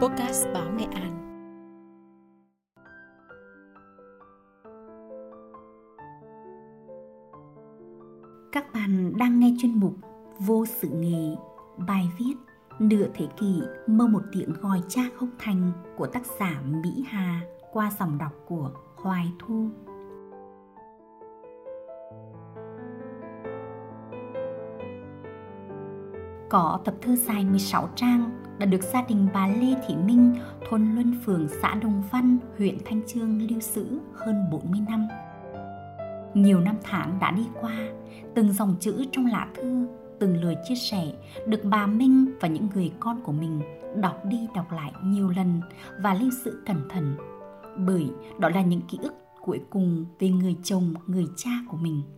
Podcast Báo Nghệ An Các bạn đang nghe chuyên mục Vô sự nghề, Bài viết Nửa thế kỷ mơ một tiếng gọi cha không thành của tác giả Mỹ Hà qua dòng đọc của Hoài Thu. Có tập thơ dài 16 trang đã được gia đình bà Lê Thị Minh, thôn Luân Phường, xã Đồng Văn, huyện Thanh Trương lưu giữ hơn 40 năm. Nhiều năm tháng đã đi qua, từng dòng chữ trong lá thư, từng lời chia sẻ được bà Minh và những người con của mình đọc đi đọc lại nhiều lần và lưu giữ cẩn thận. Bởi đó là những ký ức cuối cùng về người chồng, người cha của mình –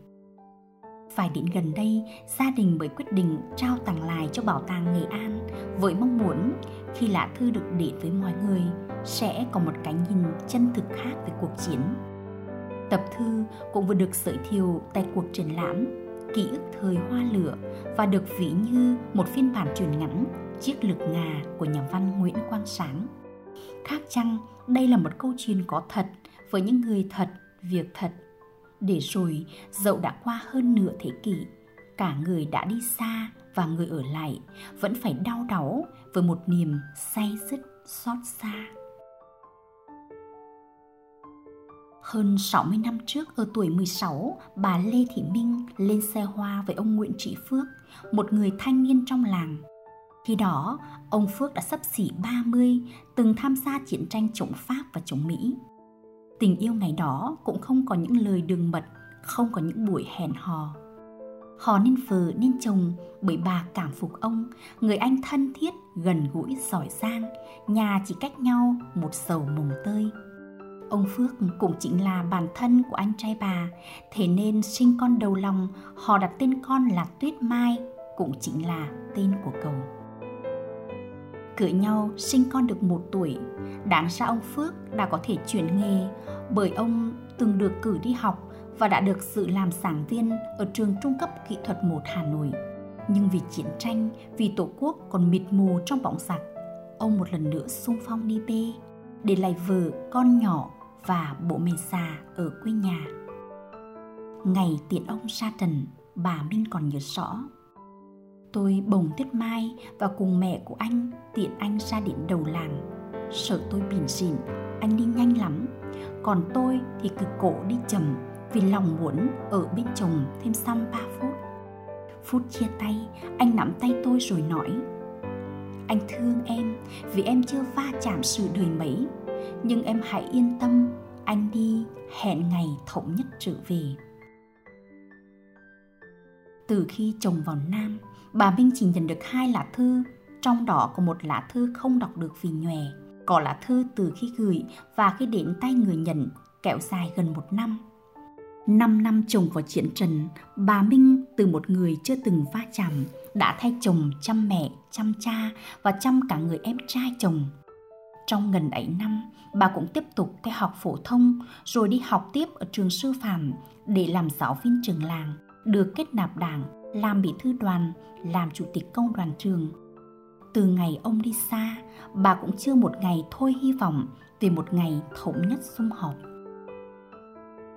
phải đến gần đây, gia đình mới quyết định trao tặng lại cho Bảo tàng Nghệ An với mong muốn khi lá thư được đến với mọi người sẽ có một cái nhìn chân thực khác về cuộc chiến. Tập thư cũng vừa được giới thiệu tại cuộc triển lãm Ký ức thời hoa lửa và được ví như một phiên bản truyền ngắn Chiếc lược ngà của nhà văn Nguyễn Quang Sáng. Khác chăng, đây là một câu chuyện có thật với những người thật, việc thật để rồi, dẫu đã qua hơn nửa thế kỷ, cả người đã đi xa và người ở lại vẫn phải đau đáu với một niềm say dứt xót xa. Hơn 60 năm trước ở tuổi 16, bà Lê Thị Minh lên xe hoa với ông Nguyễn Trị Phước, một người thanh niên trong làng. Khi đó, ông Phước đã sắp xỉ 30, từng tham gia chiến tranh chống Pháp và chống Mỹ. Tình yêu ngày đó cũng không có những lời đường mật, không có những buổi hẹn hò. Họ nên vợ nên chồng bởi bà cảm phục ông, người anh thân thiết, gần gũi, giỏi giang, nhà chỉ cách nhau một sầu mùng tơi. Ông Phước cũng chính là bản thân của anh trai bà, thế nên sinh con đầu lòng, họ đặt tên con là Tuyết Mai, cũng chính là tên của cầu cưới nhau sinh con được một tuổi đáng ra ông phước đã có thể chuyển nghề bởi ông từng được cử đi học và đã được sự làm giảng viên ở trường trung cấp kỹ thuật 1 Hà Nội. Nhưng vì chiến tranh, vì tổ quốc còn mịt mù trong bóng giặc, ông một lần nữa sung phong đi bê, để lại vợ, con nhỏ và bộ mẹ già ở quê nhà. Ngày tiện ông ra trần, bà Minh còn nhớ rõ Tôi bồng Tuyết Mai và cùng mẹ của anh tiện anh ra đến đầu làng. Sợ tôi bỉn xỉn, anh đi nhanh lắm. Còn tôi thì cứ cổ đi chậm vì lòng muốn ở bên chồng thêm xăm ba phút. Phút chia tay, anh nắm tay tôi rồi nói Anh thương em vì em chưa va chạm sự đời mấy Nhưng em hãy yên tâm, anh đi hẹn ngày thống nhất trở về từ khi chồng vào Nam, bà Minh chỉ nhận được hai lá thư, trong đó có một lá thư không đọc được vì nhòe. Có lá thư từ khi gửi và khi đến tay người nhận kéo dài gần một năm. Năm năm chồng vào chiến trần, bà Minh từ một người chưa từng va chạm đã thay chồng chăm mẹ, chăm cha và chăm cả người em trai chồng. Trong gần ấy năm, bà cũng tiếp tục theo học phổ thông rồi đi học tiếp ở trường sư phạm để làm giáo viên trường làng được kết nạp đảng, làm bí thư đoàn, làm chủ tịch công đoàn trường. Từ ngày ông đi xa, bà cũng chưa một ngày thôi hy vọng về một ngày thống nhất sum họp.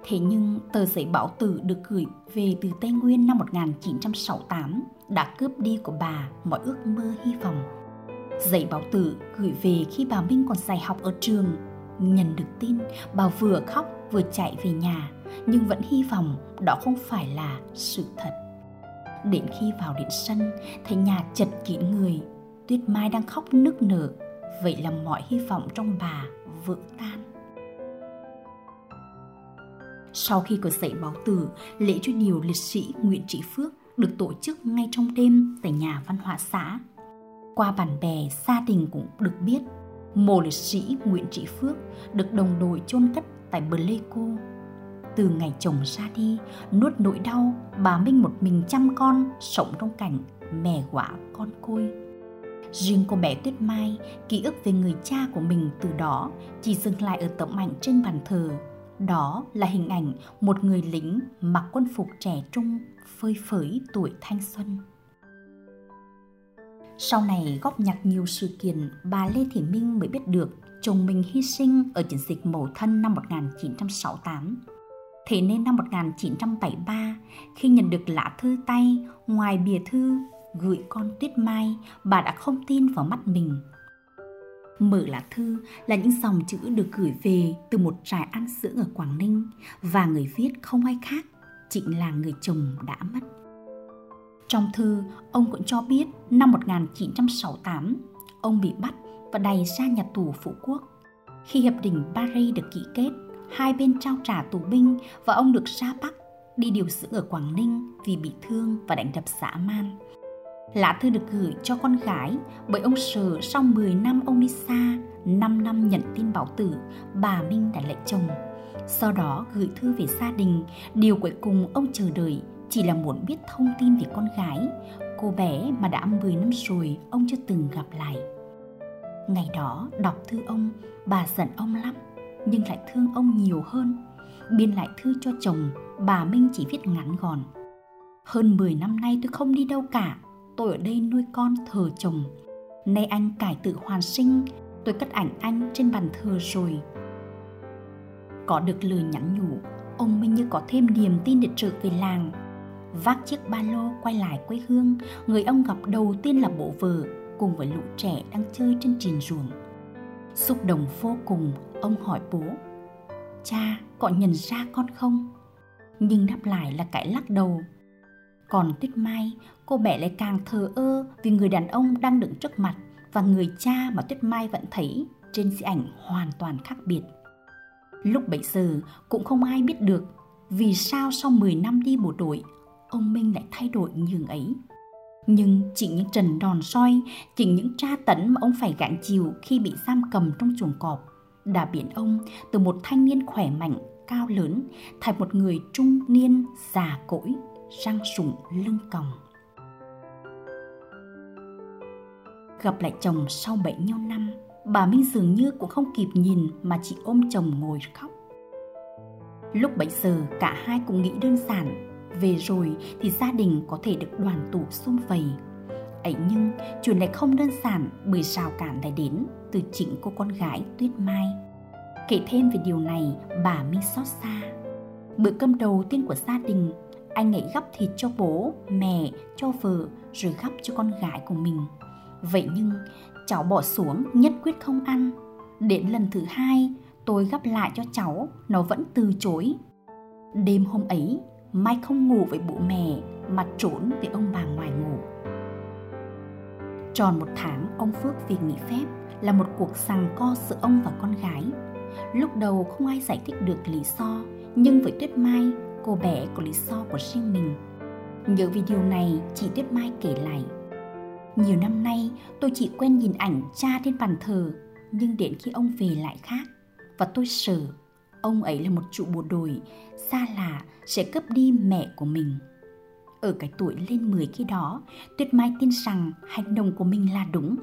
Thế nhưng tờ giấy báo tử được gửi về từ Tây Nguyên năm 1968 đã cướp đi của bà mọi ước mơ hy vọng. Giấy báo tử gửi về khi bà Minh còn dạy học ở trường. Nhận được tin, bà vừa khóc vừa chạy về nhà, nhưng vẫn hy vọng đó không phải là sự thật. Đến khi vào đến sân, thấy nhà chật kín người, tuyết mai đang khóc nức nở, vậy là mọi hy vọng trong bà vỡ tan. Sau khi có dạy báo tử, lễ truy điệu liệt sĩ nguyễn trị phước được tổ chức ngay trong đêm tại nhà văn hóa xã. Qua bạn bè, gia đình cũng được biết, mộ liệt sĩ nguyễn trị phước được đồng đội chôn cất tại Pleiku từ ngày chồng ra đi, nuốt nỗi đau, bà Minh một mình chăm con, sống trong cảnh mẹ quả con côi. Riêng cô bé Tuyết Mai, ký ức về người cha của mình từ đó chỉ dừng lại ở tấm ảnh trên bàn thờ. Đó là hình ảnh một người lính mặc quân phục trẻ trung, phơi phới tuổi thanh xuân. Sau này góp nhặt nhiều sự kiện, bà Lê Thị Minh mới biết được chồng mình hy sinh ở chiến dịch Mậu Thân năm 1968. Thế nên năm 1973, khi nhận được lá thư tay, ngoài bìa thư gửi con Tuyết Mai, bà đã không tin vào mắt mình. Mở lá thư là những dòng chữ được gửi về từ một trại ăn dưỡng ở Quảng Ninh và người viết không ai khác, chính là người chồng đã mất. Trong thư, ông cũng cho biết năm 1968, ông bị bắt và đày ra nhà tù phụ Quốc. Khi Hiệp định Paris được ký kết, hai bên trao trả tù binh và ông được ra Bắc đi điều dưỡng ở Quảng Ninh vì bị thương và đánh đập dã man. Lá thư được gửi cho con gái bởi ông sợ sau 10 năm ông đi xa, 5 năm nhận tin báo tử, bà Minh đã lấy chồng. Sau đó gửi thư về gia đình, điều cuối cùng ông chờ đợi chỉ là muốn biết thông tin về con gái, cô bé mà đã 10 năm rồi ông chưa từng gặp lại. Ngày đó đọc thư ông, bà giận ông lắm, nhưng lại thương ông nhiều hơn. Biên lại thư cho chồng, bà Minh chỉ viết ngắn gọn. Hơn 10 năm nay tôi không đi đâu cả, tôi ở đây nuôi con thờ chồng. Nay anh cải tự hoàn sinh, tôi cất ảnh anh trên bàn thờ rồi. Có được lời nhắn nhủ, ông Minh như có thêm niềm tin để trở về làng. Vác chiếc ba lô quay lại quê hương, người ông gặp đầu tiên là bộ vợ cùng với lũ trẻ đang chơi trên triền ruộng. Xúc động vô cùng, ông hỏi bố, cha có nhận ra con không? Nhưng đáp lại là cái lắc đầu. Còn Tuyết Mai, cô bé lại càng thờ ơ vì người đàn ông đang đứng trước mặt và người cha mà Tuyết Mai vẫn thấy trên di ảnh hoàn toàn khác biệt. Lúc bấy giờ cũng không ai biết được vì sao sau 10 năm đi bộ đội, ông Minh lại thay đổi như ấy. Nhưng chỉ những trần đòn soi, chỉ những tra tấn mà ông phải gánh chịu khi bị giam cầm trong chuồng cọp đã biến ông từ một thanh niên khỏe mạnh, cao lớn thành một người trung niên già cỗi, răng sủng lưng còng. Gặp lại chồng sau bảy nhiêu năm, bà Minh dường như cũng không kịp nhìn mà chỉ ôm chồng ngồi khóc. Lúc bấy giờ cả hai cũng nghĩ đơn giản về rồi thì gia đình có thể được đoàn tụ xung vầy. Ấy nhưng, chuyện lại không đơn giản bởi rào cản lại đến từ chính cô con gái tuyết mai. Kể thêm về điều này, bà minh xót xa. Bữa cơm đầu tiên của gia đình, anh ấy gắp thịt cho bố, mẹ, cho vợ, rồi gắp cho con gái của mình. Vậy nhưng, cháu bỏ xuống nhất quyết không ăn. Đến lần thứ hai, tôi gắp lại cho cháu, nó vẫn từ chối. Đêm hôm ấy Mai không ngủ với bố mẹ mà trốn với ông bà ngoài ngủ. Tròn một tháng ông Phước về nghỉ phép là một cuộc sằng co giữa ông và con gái. Lúc đầu không ai giải thích được lý do, nhưng với Tuyết Mai, cô bé có lý do của riêng mình. Nhớ vì điều này, chị Tuyết Mai kể lại. Nhiều năm nay, tôi chỉ quen nhìn ảnh cha trên bàn thờ, nhưng đến khi ông về lại khác, và tôi sợ ông ấy là một trụ bộ đội xa lạ sẽ cướp đi mẹ của mình. Ở cái tuổi lên 10 khi đó, Tuyết Mai tin rằng hành động của mình là đúng.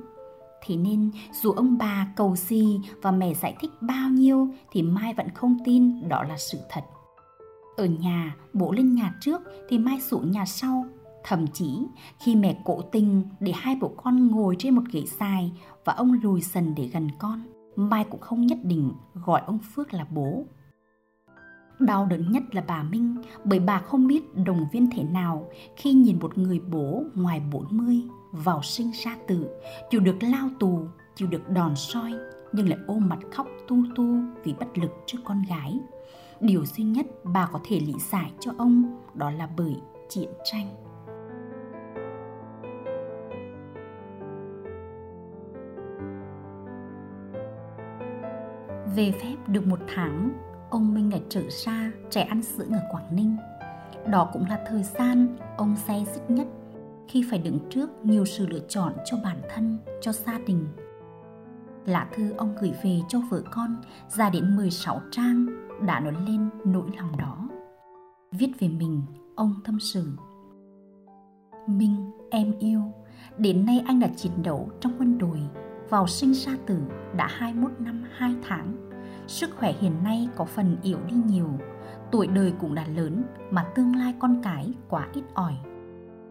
Thế nên dù ông bà cầu gì và mẹ giải thích bao nhiêu thì Mai vẫn không tin đó là sự thật. Ở nhà, bố lên nhà trước thì Mai xuống nhà sau. Thậm chí khi mẹ cố tình để hai bố con ngồi trên một ghế dài và ông lùi dần để gần con, Mai cũng không nhất định gọi ông Phước là bố. Đau đớn nhất là bà Minh bởi bà không biết đồng viên thế nào khi nhìn một người bố ngoài 40 vào sinh ra tử, chịu được lao tù, chịu được đòn soi nhưng lại ôm mặt khóc tu tu vì bất lực trước con gái. Điều duy nhất bà có thể lý giải cho ông đó là bởi chiến tranh. Về phép được một tháng, ông Minh đã trở ra trẻ ăn sữa ở Quảng Ninh. Đó cũng là thời gian ông say sức nhất khi phải đứng trước nhiều sự lựa chọn cho bản thân, cho gia đình. Lá thư ông gửi về cho vợ con ra đến 16 trang đã nói lên nỗi lòng đó. Viết về mình, ông tâm sự. Minh, em yêu, đến nay anh đã chiến đấu trong quân đội, vào sinh ra tử đã 21 năm 2 tháng sức khỏe hiện nay có phần yếu đi nhiều, tuổi đời cũng đã lớn mà tương lai con cái quá ít ỏi.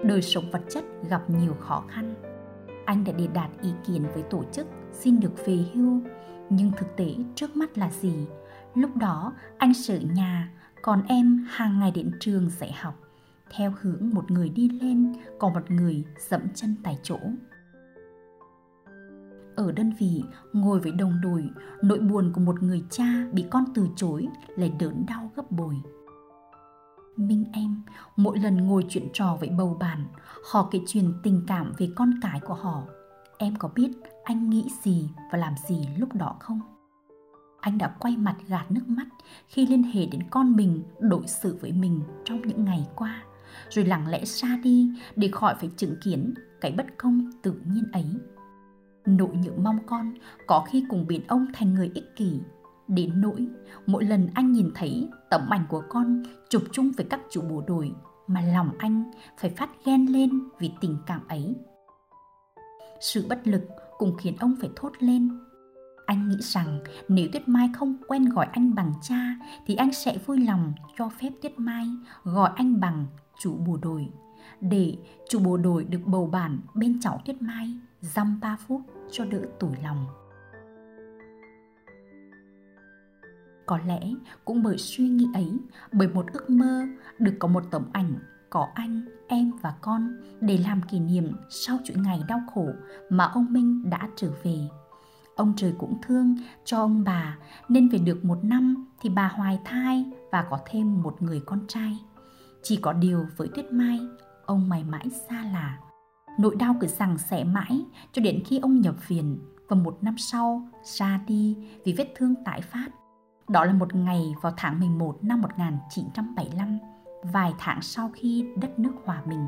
Đời sống vật chất gặp nhiều khó khăn. anh đã đề đạt ý kiến với tổ chức xin được về hưu, nhưng thực tế trước mắt là gì? Lúc đó anh sợ nhà, còn em hàng ngày đến trường dạy học, theo hướng một người đi lên, còn một người dẫm chân tại chỗ. Ở đơn vị, ngồi với đồng đội, nỗi buồn của một người cha bị con từ chối lại đớn đau gấp bội. Minh em, mỗi lần ngồi chuyện trò với bầu bàn họ kể chuyện tình cảm về con cái của họ. Em có biết anh nghĩ gì và làm gì lúc đó không? Anh đã quay mặt gạt nước mắt khi liên hệ đến con mình đối xử với mình trong những ngày qua, rồi lặng lẽ xa đi để khỏi phải chứng kiến cái bất công tự nhiên ấy. Nỗi nhớ mong con, có khi cùng biến ông thành người ích kỷ Đến nỗi, mỗi lần anh nhìn thấy tấm ảnh của con chụp chung với các chủ bộ đội, mà lòng anh phải phát ghen lên vì tình cảm ấy. Sự bất lực cũng khiến ông phải thốt lên. Anh nghĩ rằng nếu Tuyết Mai không quen gọi anh bằng cha, thì anh sẽ vui lòng cho phép Tuyết Mai gọi anh bằng chủ bộ đội để chủ bộ đội được bầu bản bên cháu Tuyết Mai dăm ba phút cho đỡ tủi lòng. Có lẽ cũng bởi suy nghĩ ấy, bởi một ước mơ được có một tấm ảnh có anh, em và con để làm kỷ niệm sau chuỗi ngày đau khổ mà ông Minh đã trở về. Ông trời cũng thương cho ông bà nên về được một năm thì bà hoài thai và có thêm một người con trai. Chỉ có điều với Tuyết Mai, ông mãi mãi xa lạ. Nỗi đau cứ rằng sẽ mãi cho đến khi ông nhập viện và một năm sau ra đi vì vết thương tái phát đó là một ngày vào tháng 11 năm 1975, vài tháng sau khi đất nước hòa bình.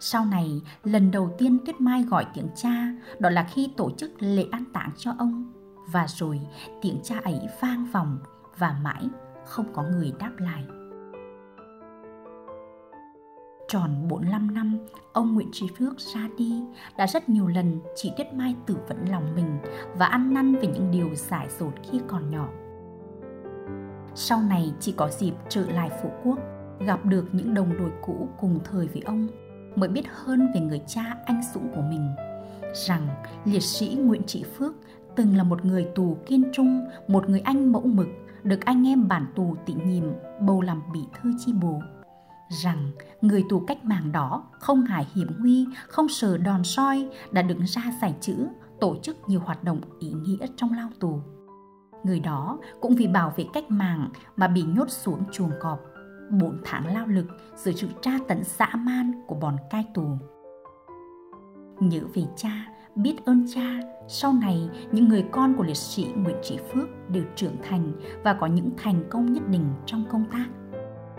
Sau này, lần đầu tiên Tuyết Mai gọi tiếng cha, đó là khi tổ chức lễ an táng cho ông. Và rồi tiếng cha ấy vang vòng và mãi không có người đáp lại. Tròn 45 năm, ông Nguyễn Trí Phước ra đi, đã rất nhiều lần chị Tuyết Mai tự vẫn lòng mình và ăn năn về những điều giải dột khi còn nhỏ. Sau này chỉ có dịp trở lại Phú Quốc, gặp được những đồng đội cũ cùng thời với ông, mới biết hơn về người cha anh dũng của mình. Rằng liệt sĩ Nguyễn Trị Phước từng là một người tù kiên trung, một người anh mẫu mực, được anh em bản tù tị nhiệm bầu làm bị thư chi bố rằng người tù cách mạng đó không ngại hiểm nguy, không sợ đòn soi đã đứng ra giải chữ, tổ chức nhiều hoạt động ý nghĩa trong lao tù. Người đó cũng vì bảo vệ cách mạng mà bị nhốt xuống chuồng cọp, 4 tháng lao lực dưới sự tra tấn dã man của bọn cai tù. Nhớ về cha, biết ơn cha, sau này những người con của liệt sĩ Nguyễn Trí Phước đều trưởng thành và có những thành công nhất định trong công tác.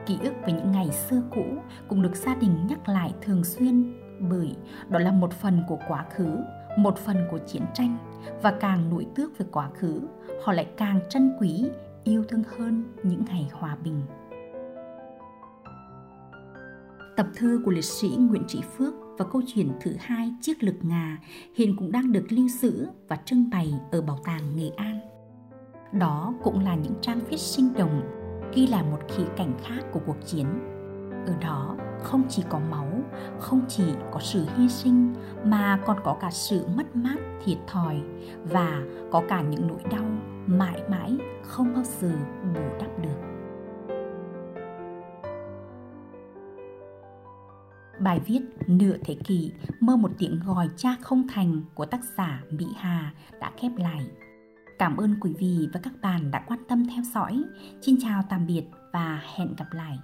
Ký ức về những ngày xưa cũ cũng được gia đình nhắc lại thường xuyên bởi đó là một phần của quá khứ một phần của chiến tranh và càng nổi tước về quá khứ họ lại càng trân quý yêu thương hơn những ngày hòa bình. Tập thơ của liệt sĩ Nguyễn Trí Phước và câu chuyện thứ hai, Chiếc lực ngà, hiện cũng đang được lưu giữ và trưng bày ở Bảo tàng Nghệ An. Đó cũng là những trang viết sinh động, ghi lại một khía cảnh khác của cuộc chiến ở đó, không chỉ có máu, không chỉ có sự hy sinh, mà còn có cả sự mất mát, thiệt thòi và có cả những nỗi đau mãi mãi không bao giờ bù đắp được Bài viết Nửa thế kỷ, mơ một tiếng gọi cha không thành của tác giả Mỹ Hà đã khép lại. Cảm ơn quý vị và các bạn đã quan tâm theo dõi. Xin chào tạm biệt và hẹn gặp lại.